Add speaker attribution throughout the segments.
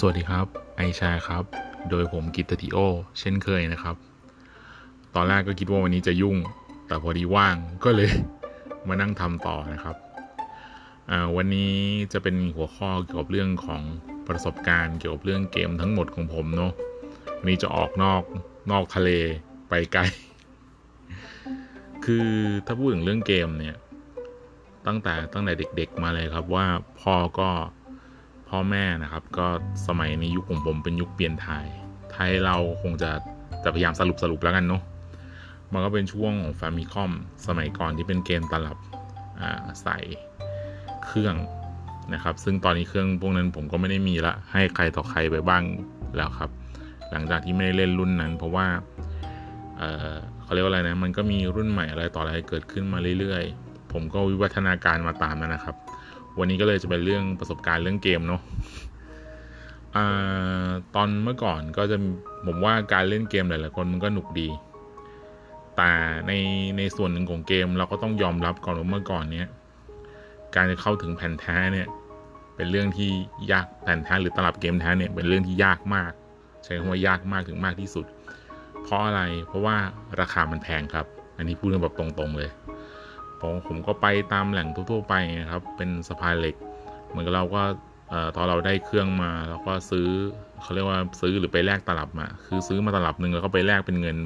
Speaker 1: สวัสดีครับ ไอชาครับ โดยผมกิตติโอ เช่นเคยนะครับ ตอนแรกก็คิดว่าวันนี้จะยุ่ง แต่พอดีว่างก็เลยมานั่งทำต่อนะครับ วันนี้จะเป็นหัวข้อเกี่ยวกับเรื่องของประสบการณ์เกี่ยวกับเรื่องเกมทั้งหมดของผมเนาะ วันนี้จะออกนอกนอกทะเลไปไกล คือถ้าพูดถึงเรื่องเกมเนี่ย ตั้งแต่ตั้งแต่เด็ก ๆมาเลยครับว่าพ่อก็ พ่อแม่นะครับ ก็สมัยในยุคของผมเป็นยุคเปลี่ยนไทย ไทยเราคงจะจะพยายามสรุปสรุปแล้วกันเนาะมันก็เป็นช่วงของแฟมิคอมสมัยก่อนที่เป็นเกมตลับใส่เครื่องนะครับ ซึ่งตอนนี้เครื่องพวกนั้นผมก็ไม่ได้มีละ ให้ใครต่อใครไปบ้างแล้วครับ หลังจากที่ไม่ได้เล่นรุ่นนั้น เพราะว่าเเขาเรียกว่าอะไรนะ มันก็มีรุ่นใหม่อะไรต่ออะไรเกิดขึ้นมาเรื่อยๆ ผมก็วิวัฒนาการมาตามนะครับ วันนี้ก็เลยจะเป็นเรื่องประสบการณ์เรื่องเกมเนาะอตอนเมื่อก่อนก็จะผมว่าการเล่นเกมหลายๆคนมันก็หนุกดี แต่ในในส่วนหนึ่งของเกมเราก็ต้องยอมรับก่อนว่าเมื่อก่อนเนี้ยการจะเข้าถึงแผ่นแท้เนี่ยเป็นเรื่องที่ยากแผ่นแท้หรือตลับเกมแท้เนี่ยเป็นเรื่องที่ยากมาก ใช้คำว่ายากมากถึงมากที่สุด เพราะอะไรเพราะว่าราคามันแพงครับ อันนี้พูดแบบตรงๆเลย ผมผมก็ไปตามแหล่งทั่วๆไปนะครับ เป็นสะพายเหล็ก เหมือนกับเราก็ตอนเราได้เครื่องมาเราก็ซื้อเขาเรียกว่าซื้อหรือไปแลกตลับมา คือซื้อมาตลับหนึ่งแล้วก็ไปแลกเป็นเงิน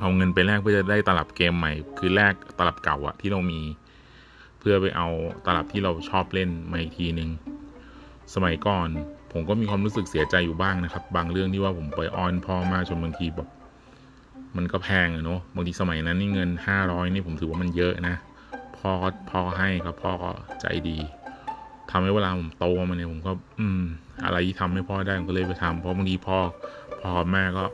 Speaker 1: เอาเงินไปแลกเพื่อจะได้ตลับเกมใหม่ คือแลกตลับเก่าอะที่เรามี เพื่อไปเอาตลับที่เราชอบเล่นมาอีกทีหนึ่งสมัยก่อน ผมก็มีความรู้สึกเสียใจอยู่บ้างนะครับ บางเรื่องที่ว่าผมไปออนพ่อมาจนบางทีแบบ มันก็แพงอะเนาะบางทีสมัยนั้นนี่เงินห้าร้อยนี่ผมถือว่ามันเยอะนะพ่อพ่อให้ครับพ่อก็ใจดีทำให้เวลาผมโตมาเนี่ยผมก็ อืม อะไรที่ทำให้พ่อได้ผมก็เลยไปทำเพราะบางทีพ่อพ่อแม่ก็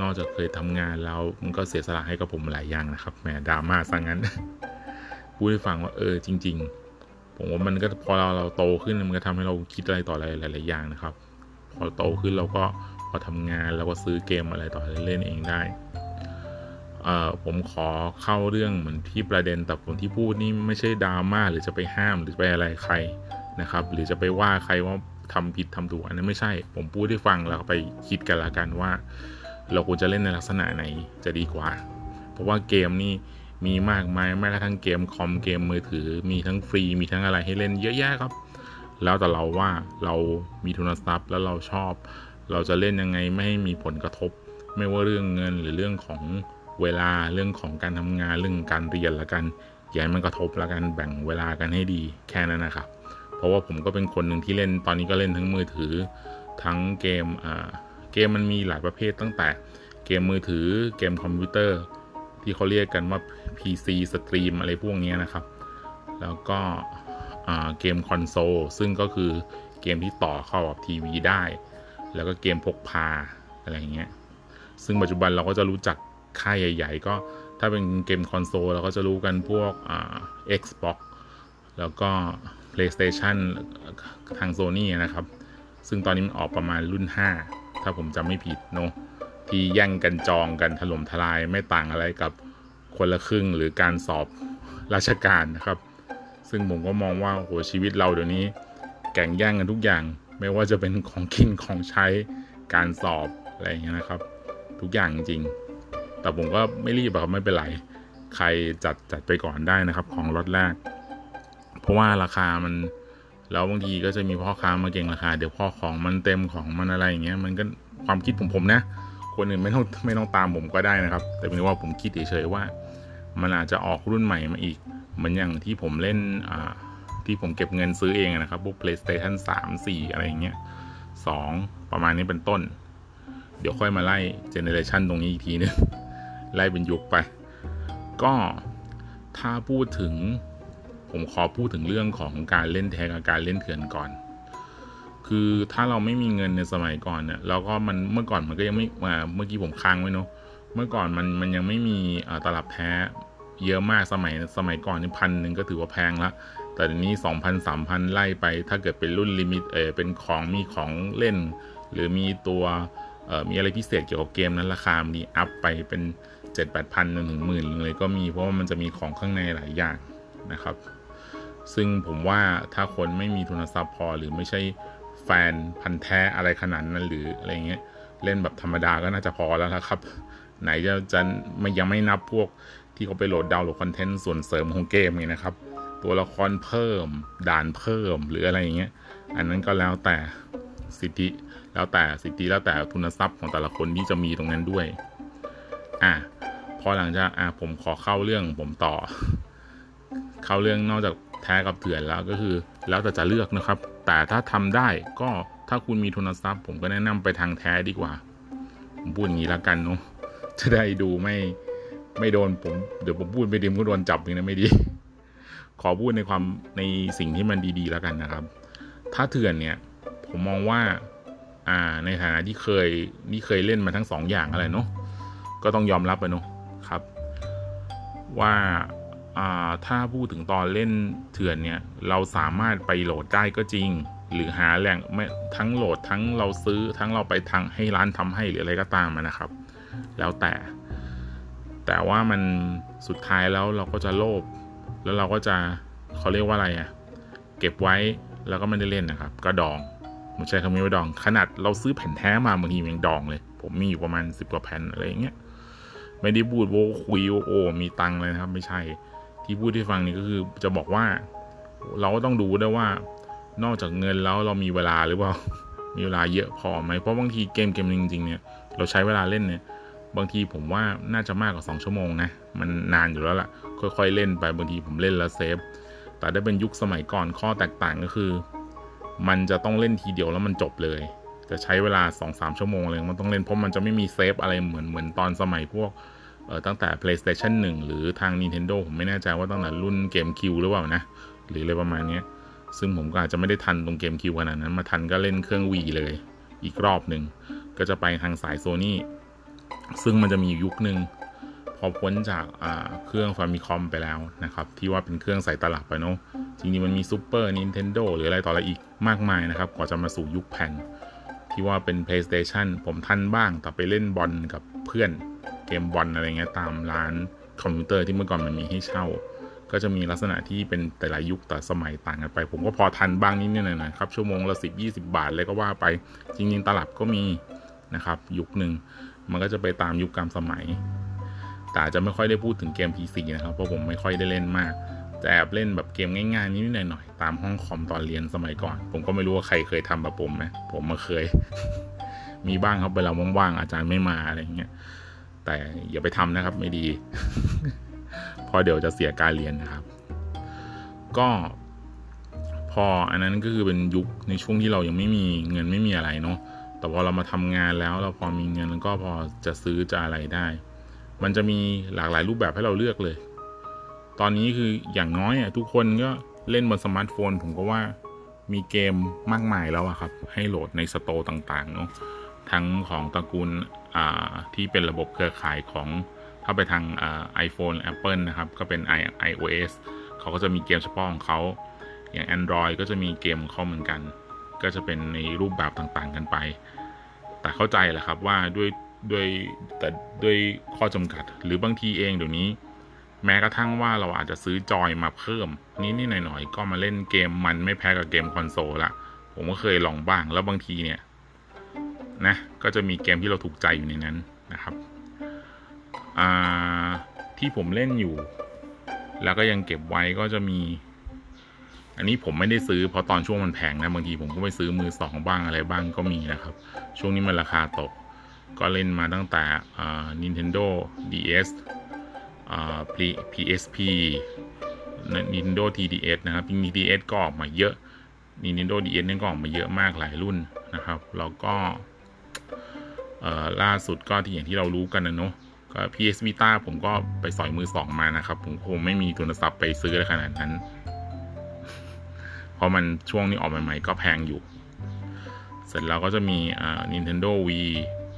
Speaker 1: นอกจากเคยทำงานแล้วมันก็เสียสละให้กับผมหลายอย่างนะครับแหมดราม่าซะงั้นพูดให้ฟังว่าเออจริง ๆ ผมว่ามันก็พอเราเราโตขึ้นมันก็ทำให้เราคิดอะไรต่ออะไรหลาย ๆ อย่างนะครับ พอโตขึ้นเราก็ พอทำงานแล้วก็ซื้อเกมอะไรต่อเล่นเองได้ผมขอเข้าเรื่องเหมือนที่ประเด็นแต่ผมที่พูดนี่ไม่ใช่ดราม่าหรือจะไปห้ามหรือไปอะไรใครนะครับ หรือจะไปว่าใครว่าทำผิดทำถูกอันนั้นไม่ใช่ ผมพูดให้ฟังแล้วไปคิดกันละกันว่า เราควรจะเล่นในลักษณะไหนจะดีกว่า เพราะว่าเกมนี่มีมากมายแม้กระทั่งเกมคอมเกมมือถือ มีทั้งฟรีมีทั้งอะไรให้เล่นเยอะแยะครับ แล้วแต่เราว่าเรามีทุนทรัพย์แล้วเราชอบ เราจะเล่นยังไงไม่ให้มีผลกระทบ ไม่ว่าเรื่องเงินหรือเรื่องของเวลาเรื่องของการทำงานเรื่องการเรียนละกันอย่าให้มันกระทบละกันแบ่งเวลากันให้ดีแค่นั้นนะครับ เพราะว่าผมก็เป็นคนหนึ่งที่เล่นตอนนี้ก็เล่นทั้งมือถือ ทั้งเกมอ่าเกมมันมีหลายประเภทตั้งแต่เกมมือถือเกมคอมพิวเตอร์ ที่เขาเรียกกันว่า PC สตรีมอะไรพวกนี้นะครับ แล้วก็เกมคอนโซลซึ่งก็คือเกมที่ต่อเข้ากับทีวีได้ แล้วก็เกมพกพาอะไรอย่างเงี้ย ซึ่งปัจจุบันเราก็จะรู้จักค่ายใหญ่ ๆ ก็ถ้าเป็นเกมคอนโซลเราก็จะรู้กันพวกอ่า Xbox แล้วก็ PlayStation ทาง Sony นะครับ ซึ่งตอนนี้มันออกประมาณรุ่น 5 ถ้าผมจำไม่ผิดเนาะที่แย่งกันจองกันถล่มทลายไม่ต่างอะไรกับคนละครึ่งหรือการสอบราชการนะครับ ซึ่งผมก็มองว่าโหชีวิตเราเดี๋ยวนี้แข่งแย่งกันทุกอย่าง ไม่ว่าจะเป็นของกินของใช้การสอบอะไรอย่างเงี้ยนะครับ ทุกอย่างจริง แต่ผมก็ไม่รีบครับไม่เป็นไร ใครจัดจัดไปก่อนได้นะครับ ของรถแรก เพราะว่าราคามันแล้วบางทีก็จะมีพ่อค้ามาเก่งราคา เดี๋ยวพ่อของมันเต็มของมันอะไรอย่างเงี้ยมันก็ความคิดผมผมนะ คนอื่นไม่ต้องไม่ต้องตามผมก็ได้นะครับ แต่เป็นว่าผมคิดเฉยๆว่า มันอาจจะออกรุ่นใหม่มาอีก เหมือนอย่างที่ผมเล่นอ่า ที่ผมเก็บเงินซื้อเองนะครับพวก PlayStation 3 4 อะไรอย่างเงี้ย2ประมาณนี้เป็นต้น เดี๋ยวค่อยมาไล่เจเนเรชันตรงนี้อีกทีนึง ไล่เป็นยุคไป ก็ถ้าพูดถึงผมขอพูดถึงเรื่องของการเล่นแทกับการเล่นเถื่อนก่อน คือถ้าเราไม่มีเงินในสมัยก่อนเนี่ยแล้วก็มันเมื่อก่อนมันก็ยังไม่เมื่อกี้ผมค้างไว้เนาะเมื่อก่อนมันมันยังไม่มีตลับแท้เยอะมากสมัยสมัยก่อนนี่พันหนึ่งก็ถือว่าแพงละ แต่ทีนี้ 2,000 3,000 ไล่ไป ถ้าเกิดเป็นรุ่นลิมิตเออเป็นของมีของเล่น หรือมีตัวเออมีอะไรพิเศษเกี่ยวกับเกมนั้นราคามีอัพไปเป็น7 8 0 0 0ถึงหมื่นเลยก็มีเพราะว่ามันจะมีของข้างในหลายอย่างนะครับ ซึ่งผมว่าถ้าคนไม่มีทุนทรัพย์พอหรือไม่ใช่แฟนพันธ์แท้อะไรขนาดนั้นหรืออะไรเงี้ยเล่นแบบธรรมดาก็น่าจะพอแล้วละครับ ไหนจะจะไม่ยังไม่นับพวกที่เขาไปโหลดดาวน์โหลดคอนเทนต์ส่วนเสริมของเกมนี่นะครับ ตัวละครเพิ่ม ด่านเพิ่มหรืออะไรอย่างเงี้ย อันนั้นก็แล้วแต่สิทธิแล้วแต่สิทธิแล้วแต่ทุนทรัพย์ของแต่ละคนที่จะมีตรงนั้นด้วย อะพอหลังจากอะผมขอเข้าเรื่องผมต่อ เข้าเรื่องนอกจากแท้กับเถื่อนแล้วก็คือ แล้วแต่จะเลือกนะครับ แต่ถ้าทำได้ก็ถ้าคุณมีทุนทรัพย์ ผมก็แนะนำไปทางแท้ดีกว่า ผมพูดอย่างนี้แล้วกันเนาะจะได้ดูไม่ไม่โดนผมเดี๋ยวผมพูดไปดิมก็โดนจับอีกนะไม่ดี ขอพูดในความในสิ่งที่มันดีๆแล้วกันนะครับ ถ้าเถื่อนเนี่ย ผมมองว่า อ่า ในฐานะที่เคยนี่เคยเล่นมาทั้งสองอย่างอะไรเนาะก็ต้องยอมรับไปเนาะครับ ว่าถ้าพูดถึงตอนเล่นเถื่อนเนี่ย เราสามารถไปโหลดได้ก็จริง หรือหาแหล่งไม่ทั้งโหลดทั้งเราซื้อทั้งเราไปทางให้ร้านทำให้หรืออะไรก็ตามนะครับ แล้วแต่ แต่ว่ามันสุดท้ายแล้วเราก็จะโลภ แล้วเราก็จะเขาเรียกว่าอะไรอะ่ะ เก็บไว้แล้วก็ไม่ได้เล่นนะครับ ก็ดองผมใช้คำนี้ว่าดอง ขนาดเราซื้อแผ่นแท้มาบางทียังดองเลย ผมมีอยู่ประมาณสิบกว่าแผ่นอะไรอย่างเงี้ยไม่ได้พูดโวคุยโอ้มีตังเลยนะครับ ไม่ใช่ ที่พูดที่ฟังนี่ก็คือจะบอกว่า เราก็ต้องดูด้วยว่า นอกจากเงินแล้วเรามีเวลาหรือเปล่ามีเวลาเยอะพอไหมเพราะบางทีเกมเกมจริงๆเนี่ยเราใช้เวลาเล่นเนี่ย บางทีผมว่าน่าจะมากกว่า 2 ชั่วโมงนะ มันนานอยู่แล้วล่ะ ค่อยๆเล่นไปบางทีผมเล่นแล้ว save แต่ได้เป็นยุคสมัยก่อนข้อแตกต่างก็คือ มันจะต้องเล่นทีเดียวแล้วมันจบเลย จะใช้เวลา 2-3 ชั่วโมงเลยมันต้องเล่นเพราะมันจะไม่มี save อะไรเหมือนเหมือนตอนสมัยพวกเออตั้งแต่ PlayStation 1 หรือทาง Nintendo ผมไม่แน่ใจว่าตั้งแต่รุ่น GameCube หรือเปล่านะ หรืออะไรประมาณนี้ซึ่งผมก็อาจจะไม่ได้ทันตรง GameCube ขนาดนั้น มาทันก็เล่นเครื่อง Wii เลย อีกรอบหนึ่ง ก็จะไปทางสายโซนี่ ซึ่งมันจะมียุคหนึ่งพอพ้นจากเครื่องฟามิคอมไปแล้วนะครับ ที่ว่าเป็นเครื่องใส่ตลับไปเนาะจริงๆมันมีซูเปอร์นินเทนโดหรืออะไรต่ออะไรอีกมากมายนะครับกว่าจะมาสู่ยุคแผ่น ที่ว่าเป็น PlayStation ผมทันบ้างแต่ไปเล่นบอลกับเพื่อนเกมบอลอะไรเงี้ยตามร้านคอมพิวเตอร์ที่เมื่อก่อนมันมีให้เช่า ก็จะมีลักษณะที่เป็นแต่ละยุคแต่สมัยต่างกันไป ผมก็พอทันบ้างนิดนิดหน่อยนะครับ ชั่วโมงละสิบยี่สิบบาทเลยก็ว่าไปจริงๆตลับก็มีนะครับยุคหนึ่ง มันก็จะไปตามยุคกรรมสมัย แต่จะไม่ค่อยได้พูดถึงเกม PC นะครับ เพราะผมไม่ค่อยได้เล่นมาก จะแอบเล่นแบบเกมง่ายๆนิดหน่อยๆตามห้องคอมตอนเรียนสมัยก่อน ผมก็ไม่รู้ว่าใครเคยทำแบบผมไหมผมมาเคย มีบ้างครับเวลาว่างๆอาจารย์ไม่มาอะไรเงี้ย แต่อย่าไปทำนะครับไม่ดีเพราะเดี๋ยวจะเสียการเรียนนะครับ ก็พออันนั้นก็คือเป็นยุคในช่วงที่เรายังไม่มีเงินไม่มีอะไรเนาะ แต่พอเรามาทำงานแล้วเราพอมีเงินก็พอจะซื้อจะอะไรได้ มันจะมีหลากหลายรูปแบบให้เราเลือกเลย ตอนนี้คืออย่างน้อยอะทุกคนก็เล่นบนสมาร์ทโฟน ผมก็ว่ามีเกมมากมายแล้วอะครับ ให้โหลดใน store ต่างๆเนาะทั้งของตระกูลที่เป็นระบบเครือข่ายของถ้าไปทางไอโฟน Apple นะครับ ก็เป็น iOS เขาก็จะมีเกมเฉพาะของเขา อย่าง Android ก็จะมีเกมของเขาเหมือนกัน ก็จะเป็นในรูปแบบต่างๆกันไป แต่เข้าใจแหละครับว่าด้วยด้วยแต่ด้วยข้อจำกัด หรือบางทีเองเดี๋ยวนี้ แม้กระทั่งว่าเราอาจจะซื้อจอยมาเพิ่ม นิดนิดหน่อยๆ ก็มาเล่นเกมมันไม่แพ้กับเกมคอนโซลละผมก็เคยลองบ้างแล้วบางทีเนี่ยนะก็จะมีเกมที่เราถูกใจอยู่ในนั้นนะครับที่ผมเล่นอยู่ แล้วก็ยังเก็บไว้ก็จะมี อันนี้ผมไม่ได้ซื้อเพราะตอนช่วงมันแพงนะบางทีผมก็ไปซื้อมือสองบ้างอะไรบ้างก็มีนะครับ ช่วงนี้มันราคาตก ก็เล่นมาตั้งแต่ Nintendo DS PSP Nintendo TDS นะครับ TDS ก็ออกมาเยอะ Nintendo DS นี่ก็ออกมาเยอะมากหลายรุ่นนะครับ แล้วก็ล่าสุดก็ที่อย่างที่เรารู้กันนะเนาะก็ PS Vita ผมก็ไปสอยมือสองมานะครับ ผมคงไม่มีทุนทรัพย์ไปซื้อขนาดนั้น เพราะมันช่วงนี้ออกใหม่ๆก็แพงอยู่ เสร็จแล้วก็จะมีอ่า Nintendo Wii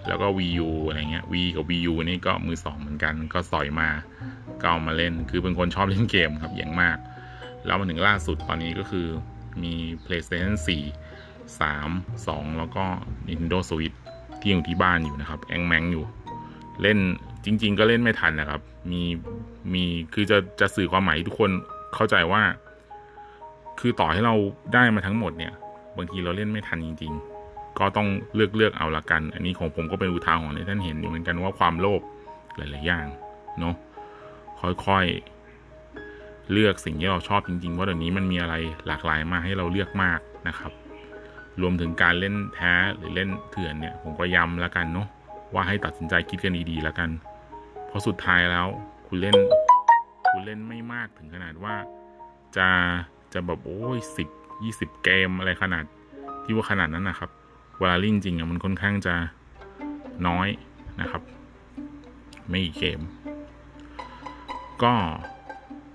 Speaker 1: แล้วก็ Wii U อะไรเงี้ย Wii กับ Wii U นี่ก็มือสองเหมือนกันก็สอยมาก็เอามาเล่น คือเป็นคนชอบเล่นเกมครับอย่างมาก แล้วมาถึงล่าสุดตอนนี้ก็คือมี PlayStation 4 3 2 แล้วก็ Nintendo Switch ที่อยู่ที่บ้านอยู่นะครับแองแมงอยู่ เล่นจริง ๆ ก็เล่นไม่ทันนะครับ มีมีคือจะจะสื่อความหมายทุกคนเข้าใจว่า คือต่อให้เราได้มาทั้งหมดเนี่ย บางทีเราเล่นไม่ทันจริง ๆ ก็ต้องเลือกเลือกเอาละกัน อันนี้ของผมก็เป็นอุทาหรณ์ให้ท่านเห็นอยู่เหมือนกันว่าความโลภหลาย ๆ อย่างเนาะค่อยๆ เลือกสิ่งที่เราชอบจริง ๆ ว่าเดี๋ยวนี้มันมีอะไรหลากหลายมากให้เราเลือกมากนะครับ รวมถึงการเล่นแท้หรือเล่นเถื่อนเนี่ย ผมก็ย้ำแล้วกันเนาะว่าให้ตัดสินใจคิดกันดีๆแล้วกัน เพราะสุดท้ายแล้วคุณเล่น คุณเล่นไม่มากถึงขนาดว่าจะ จะแบบโอ้ยสิบยี่สิบเกมอะไรขนาดที่ว่าขนาดนั้นนะครับเวลาเล่นจริงอะมันค่อนข้างจะน้อยนะครับ ไม่กี่เกม ก็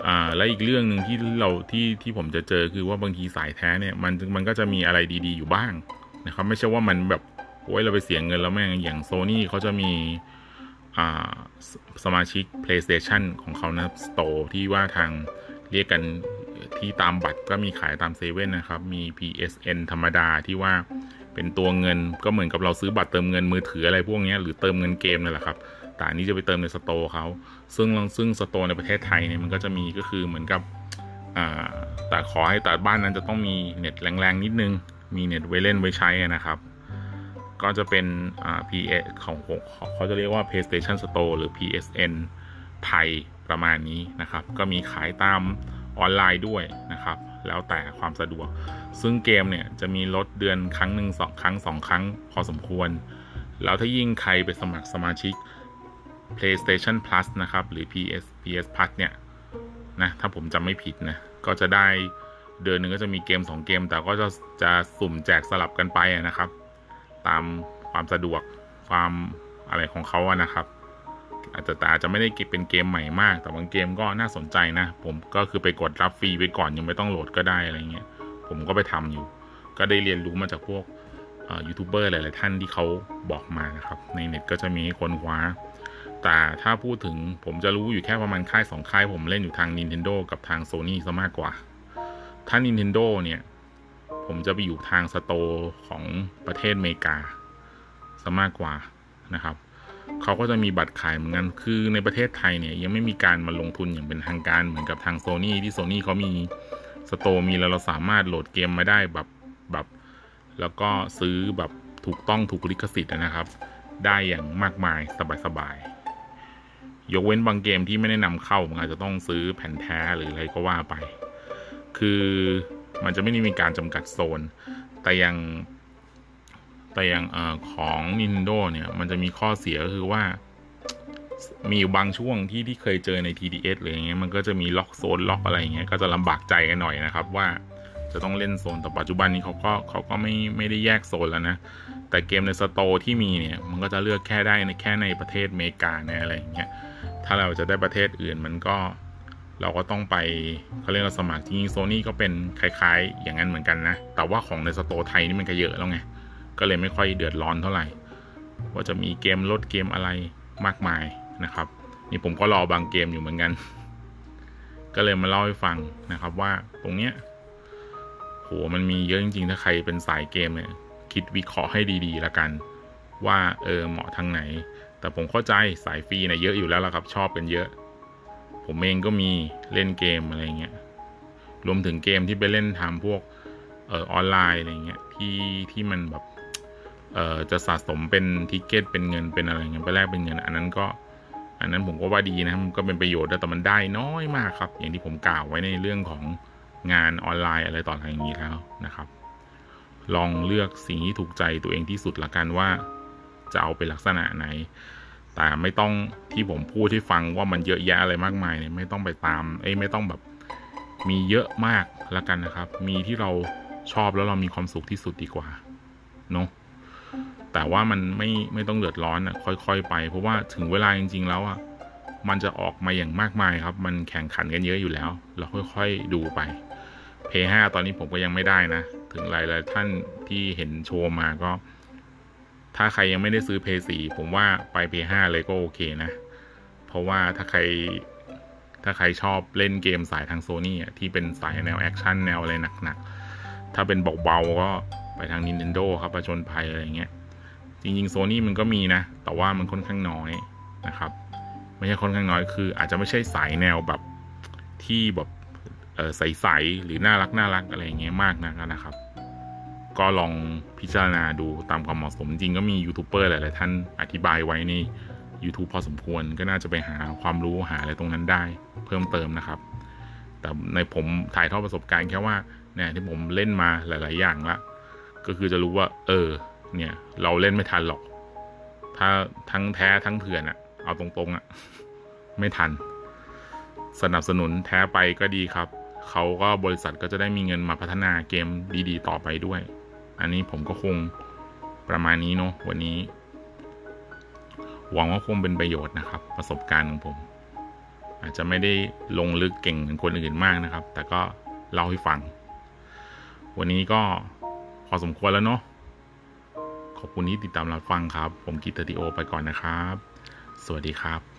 Speaker 1: อ่าและอีกเรื่องหนึ่งที่เราที่ที่ผมจะเจอคือว่าบางทีสายแท้เนี่ยมันมันก็จะมีอะไรดีๆอยู่บ้างนะครับ ไม่ใช่ว่ามันแบบโอ้ยเราไปเสียเงินแล้วแม่งอย่างโซนี่เขาจะมีอ่าสมาชิก PlayStation ของเขานะ Store ที่ว่าทางเรียกกัน ที่ตามบัตรก็มีขายตามเซเว่นนะครับ มี PSN ธรรมดาที่ว่าเป็นตัวเงินก็เหมือนกับเราซื้อบัตรเติมเงินมือถืออะไรพวกนี้หรือเติมเงินเกมนั่นแหละครับแต่อันนี้จะไปเติมใน store เขาซึ่งซึ่ง store ในประเทศไทยเนี่ยมันก็จะมีก็คือเหมือนกับแต่ขอให้แต่บ้านนั้นจะต้องมีเน็ตแรงๆนิดนึง มีเน็ตไว้เล่นไว้ใช้นะครับ ก็จะเป็นอ่า PS ของของเขาจะเรียกว่า PlayStation Store หรือ PSN ไทยประมาณนี้นะครับ ก็มีขายตาม ออนไลน์ด้วยนะครับ แล้วแต่ความสะดวก ซึ่งเกมเนี่ยจะมีลดเดือนครั้งหนึ่งสองครั้งสองครั้งพอสมควร แล้วถ้ายิ่งใครไปสมัครสมาชิก PlayStation Plus นะครับ หรือ PS PS Plus เนี่ยนะถ้าผมจำไม่ผิดนะก็จะได้เดือนหนึ่งก็จะมีเกม 2 เกม แต่ก็จะจะสุ่มแจกสลับกันไปนะครับ ตามความสะดวกความอะไรของเขาอะนะครับ อาจจะแต่อาจจะไม่ได้เก็บเป็นเกมใหม่มาก แต่บางเกมก็น่าสนใจนะ ผมก็คือไปกดรับฟรีไปก่อนยังไม่ต้องโหลดก็ได้อะไรเงี้ย ผมก็ไปทำอยู่ ก็ได้เรียนรู้มาจากพวกยูทูบเบอร์หลาย ๆ ท่านที่เขาบอกมานะครับ ในเน็ตก็จะมีคนคว้า แต่ถ้าพูดถึงผมจะรู้อยู่แค่ประมาณค่ายสองค่าย ผมเล่นอยู่ทาง Nintendo กับทาง Sony ซะมากกว่า ถ้า Nintendo เนี่ย ผมจะไปอยู่ทางสโตร์ของประเทศอเมริกาซะมากกว่านะครับ เขาก็จะมีบัตรขายเหมือนกัน คือในประเทศไทยเนี่ยยังไม่มีการมาลงทุนอย่างเป็นทางการเหมือนกับทางโซ n y ที่โซ n y เขามีสโตมีแล้วเราสามารถโหลดเกมมาได้แบบแบบแล้วก็ซื้อแบบถูกต้องถูกลิขสิทธิ์นะครับ ได้อย่างมากมายสบายๆ ยกเว้นบางเกมที่ไม่ได้นำเข้ามันอาจจะต้องซื้อแผ่นแท้หรืออะไรก็ว่าไป คือมันจะไม่ได้มีการจำกัดโซน แต่ยัง แต่อย่างอของ Nintendo เนี่ย มันจะมีข้อเสียก็คือว่า มีบางช่วงที่ที่เคยเจอใน TDS หรืออย่างเงี้ยมันก็จะมีล็อกโซนล็อกอะไรอย่างเงี้ยก็จะลำบากใจกันหน่อยนะครับว่าจะต้องเล่นโซนแต่ปัจจุบันนี้เขาก็เขาก็ไม่ไม่ได้แยกโซนแล้วนะ แต่เกมในสโตร์ที่มีเนี่ย มันก็จะเลือกแค่ได้ในแค่ในประเทศอเมริกาในอะไรอย่างเงี้ยถ้าเราจะได้ประเทศอื่นมันก็เราก็ต้องไปเขาเรียกว่าสมัครจริงๆโซนี่ก็เป็นคล้าย ๆ อย่างนั้นเหมือนกันนะ แต่ว่าของในสโตร์ไทยนี่มันก็เยอะแล้วไง ก็เลยไม่ค่อยเดือดร้อนเท่าไหร่ ว่าจะมีเกมลดเกมอะไรมากมายนะครับ นี่ผมก็รอบางเกมอยู่เหมือนกัน ก็เลยมาเล่าให้ฟังนะครับว่าตรงเนี้ยโหมันมีเยอะจริงๆ ถ้าใครเป็นสายเกมเนี่ยคิดวิเคราะห์ให้ดีๆล้วกัน ว่าเออเหมาะทางไหน แต่ผมเข้าใจสายฟรีเนี่ยเยอะอยู่แล้วละครับชอบกันเยอะ ผมเองก็มีเล่นเกมอะไรเงี้ยรวมถึงเกมที่ไปเล่นทำพวกเออออนไลน์อะไรเงี้ยที่ที่มันแบบ เอ่อจะสะสมเป็นทิเก็ตเป็นเงินเป็นอะไรเงี้ยไปแลกเป็นเงิน อันนั้นก็อันนั้นผมก็ว่าดีนะมันก็เป็นประโยชน์แต่มันได้น้อยมากครับ อย่างที่ผมกล่าวไว้ในเรื่องของงานออนไลน์อะไรต่ออะไรอย่างนี้แล้วนะครับ ลองเลือกสิ่งที่ถูกใจตัวเองที่สุดละกันว่า จะเอาเป็นลักษณะไหน แต่ไม่ต้องที่ผมพูดที่ฟังว่ามันเยอะแยะอะไรมากมายเนี่ยไม่ต้องไปตามเอ้ไม่ต้องแบบมีเยอะมากละกันนะครับ มีที่เราชอบแล้วเรามีความสุขที่สุดดีกว่าเนาะ แต่ว่ามันไม่ไม่ต้องเดือดร้อนอะค่อย ๆ ไป เพราะว่าถึงเวลาจริง ๆ แล้วอะมันจะออกมาอย่างมากมายครับ มันแข่งขันกันเยอะอยู่แล้ว เราค่อยๆดูไป Play ห้าตอนนี้ผมก็ยังไม่ได้นะ ถึงหลายๆท่านที่เห็นโชว์มาก็ ถ้าใครยังไม่ได้ซื้อเพย์สี่ผมว่าไปเพย์ห้าเลยก็โอเคนะ เพราะว่าถ้าใครถ้าใครชอบเล่นเกมสายทางโซนี่อะที่เป็นสายแนวแอคชั่นแนวอะไรหนักๆ ถ้าเป็นเบาๆก็ไปทาง Nintendo ครับประจนภัยอะไรเงี้ย จริงๆโซนี่มันก็มีนะ แต่ว่ามันค่อนข้างน้อยนะครับ ไม่ใช่ค่อนข้างน้อยคือ อาจจะไม่ใช่สายแนวแบบที่แบบใสๆหรือน่ารักน่ารักอะไรเงี้ยมากนักนะครับ ก็ลองพิจารณาดูตามความเหมาะสมจริงก็มียูทูบเบอร์หลายๆท่านอธิบายไว้ใน YouTube พอสมควรก็น่าจะไปหาความรู้หาอะไรตรงนั้นได้ เพิ่มเติมนะครับ แต่ในผมถ่ายทอดประสบการณ์แค่ว่าเนี่ยที่ผมเล่นมาหลาย ๆ อย่างละก็คือจะรู้ว่า เออ เนี่ย เราเล่นไม่ทันหรอก ถ้าทั้งแท้ทั้งเถื่อนอะเอาตรงๆอะไม่ทัน สนับสนุนแท้ไปก็ดีครับ เขาก็บริษัทก็จะได้มีเงินมาพัฒนาเกมดีๆ ต่อไปด้วย อันนี้ผมก็คงประมาณนี้เนาะวันนี้ หวังว่าคงเป็นประโยชน์นะครับ ประสบการณ์ของผม อาจจะไม่ได้ลงลึกเก่งเหมือนคนอื่นมากนะครับ แต่ก็เล่าให้ฟัง วันนี้ก็พอสมควรแล้วเนาะ ขอบคุณที่ติดตามรับฟังครับ ผมกิตติโอไปก่อนนะครับ สวัสดีครับ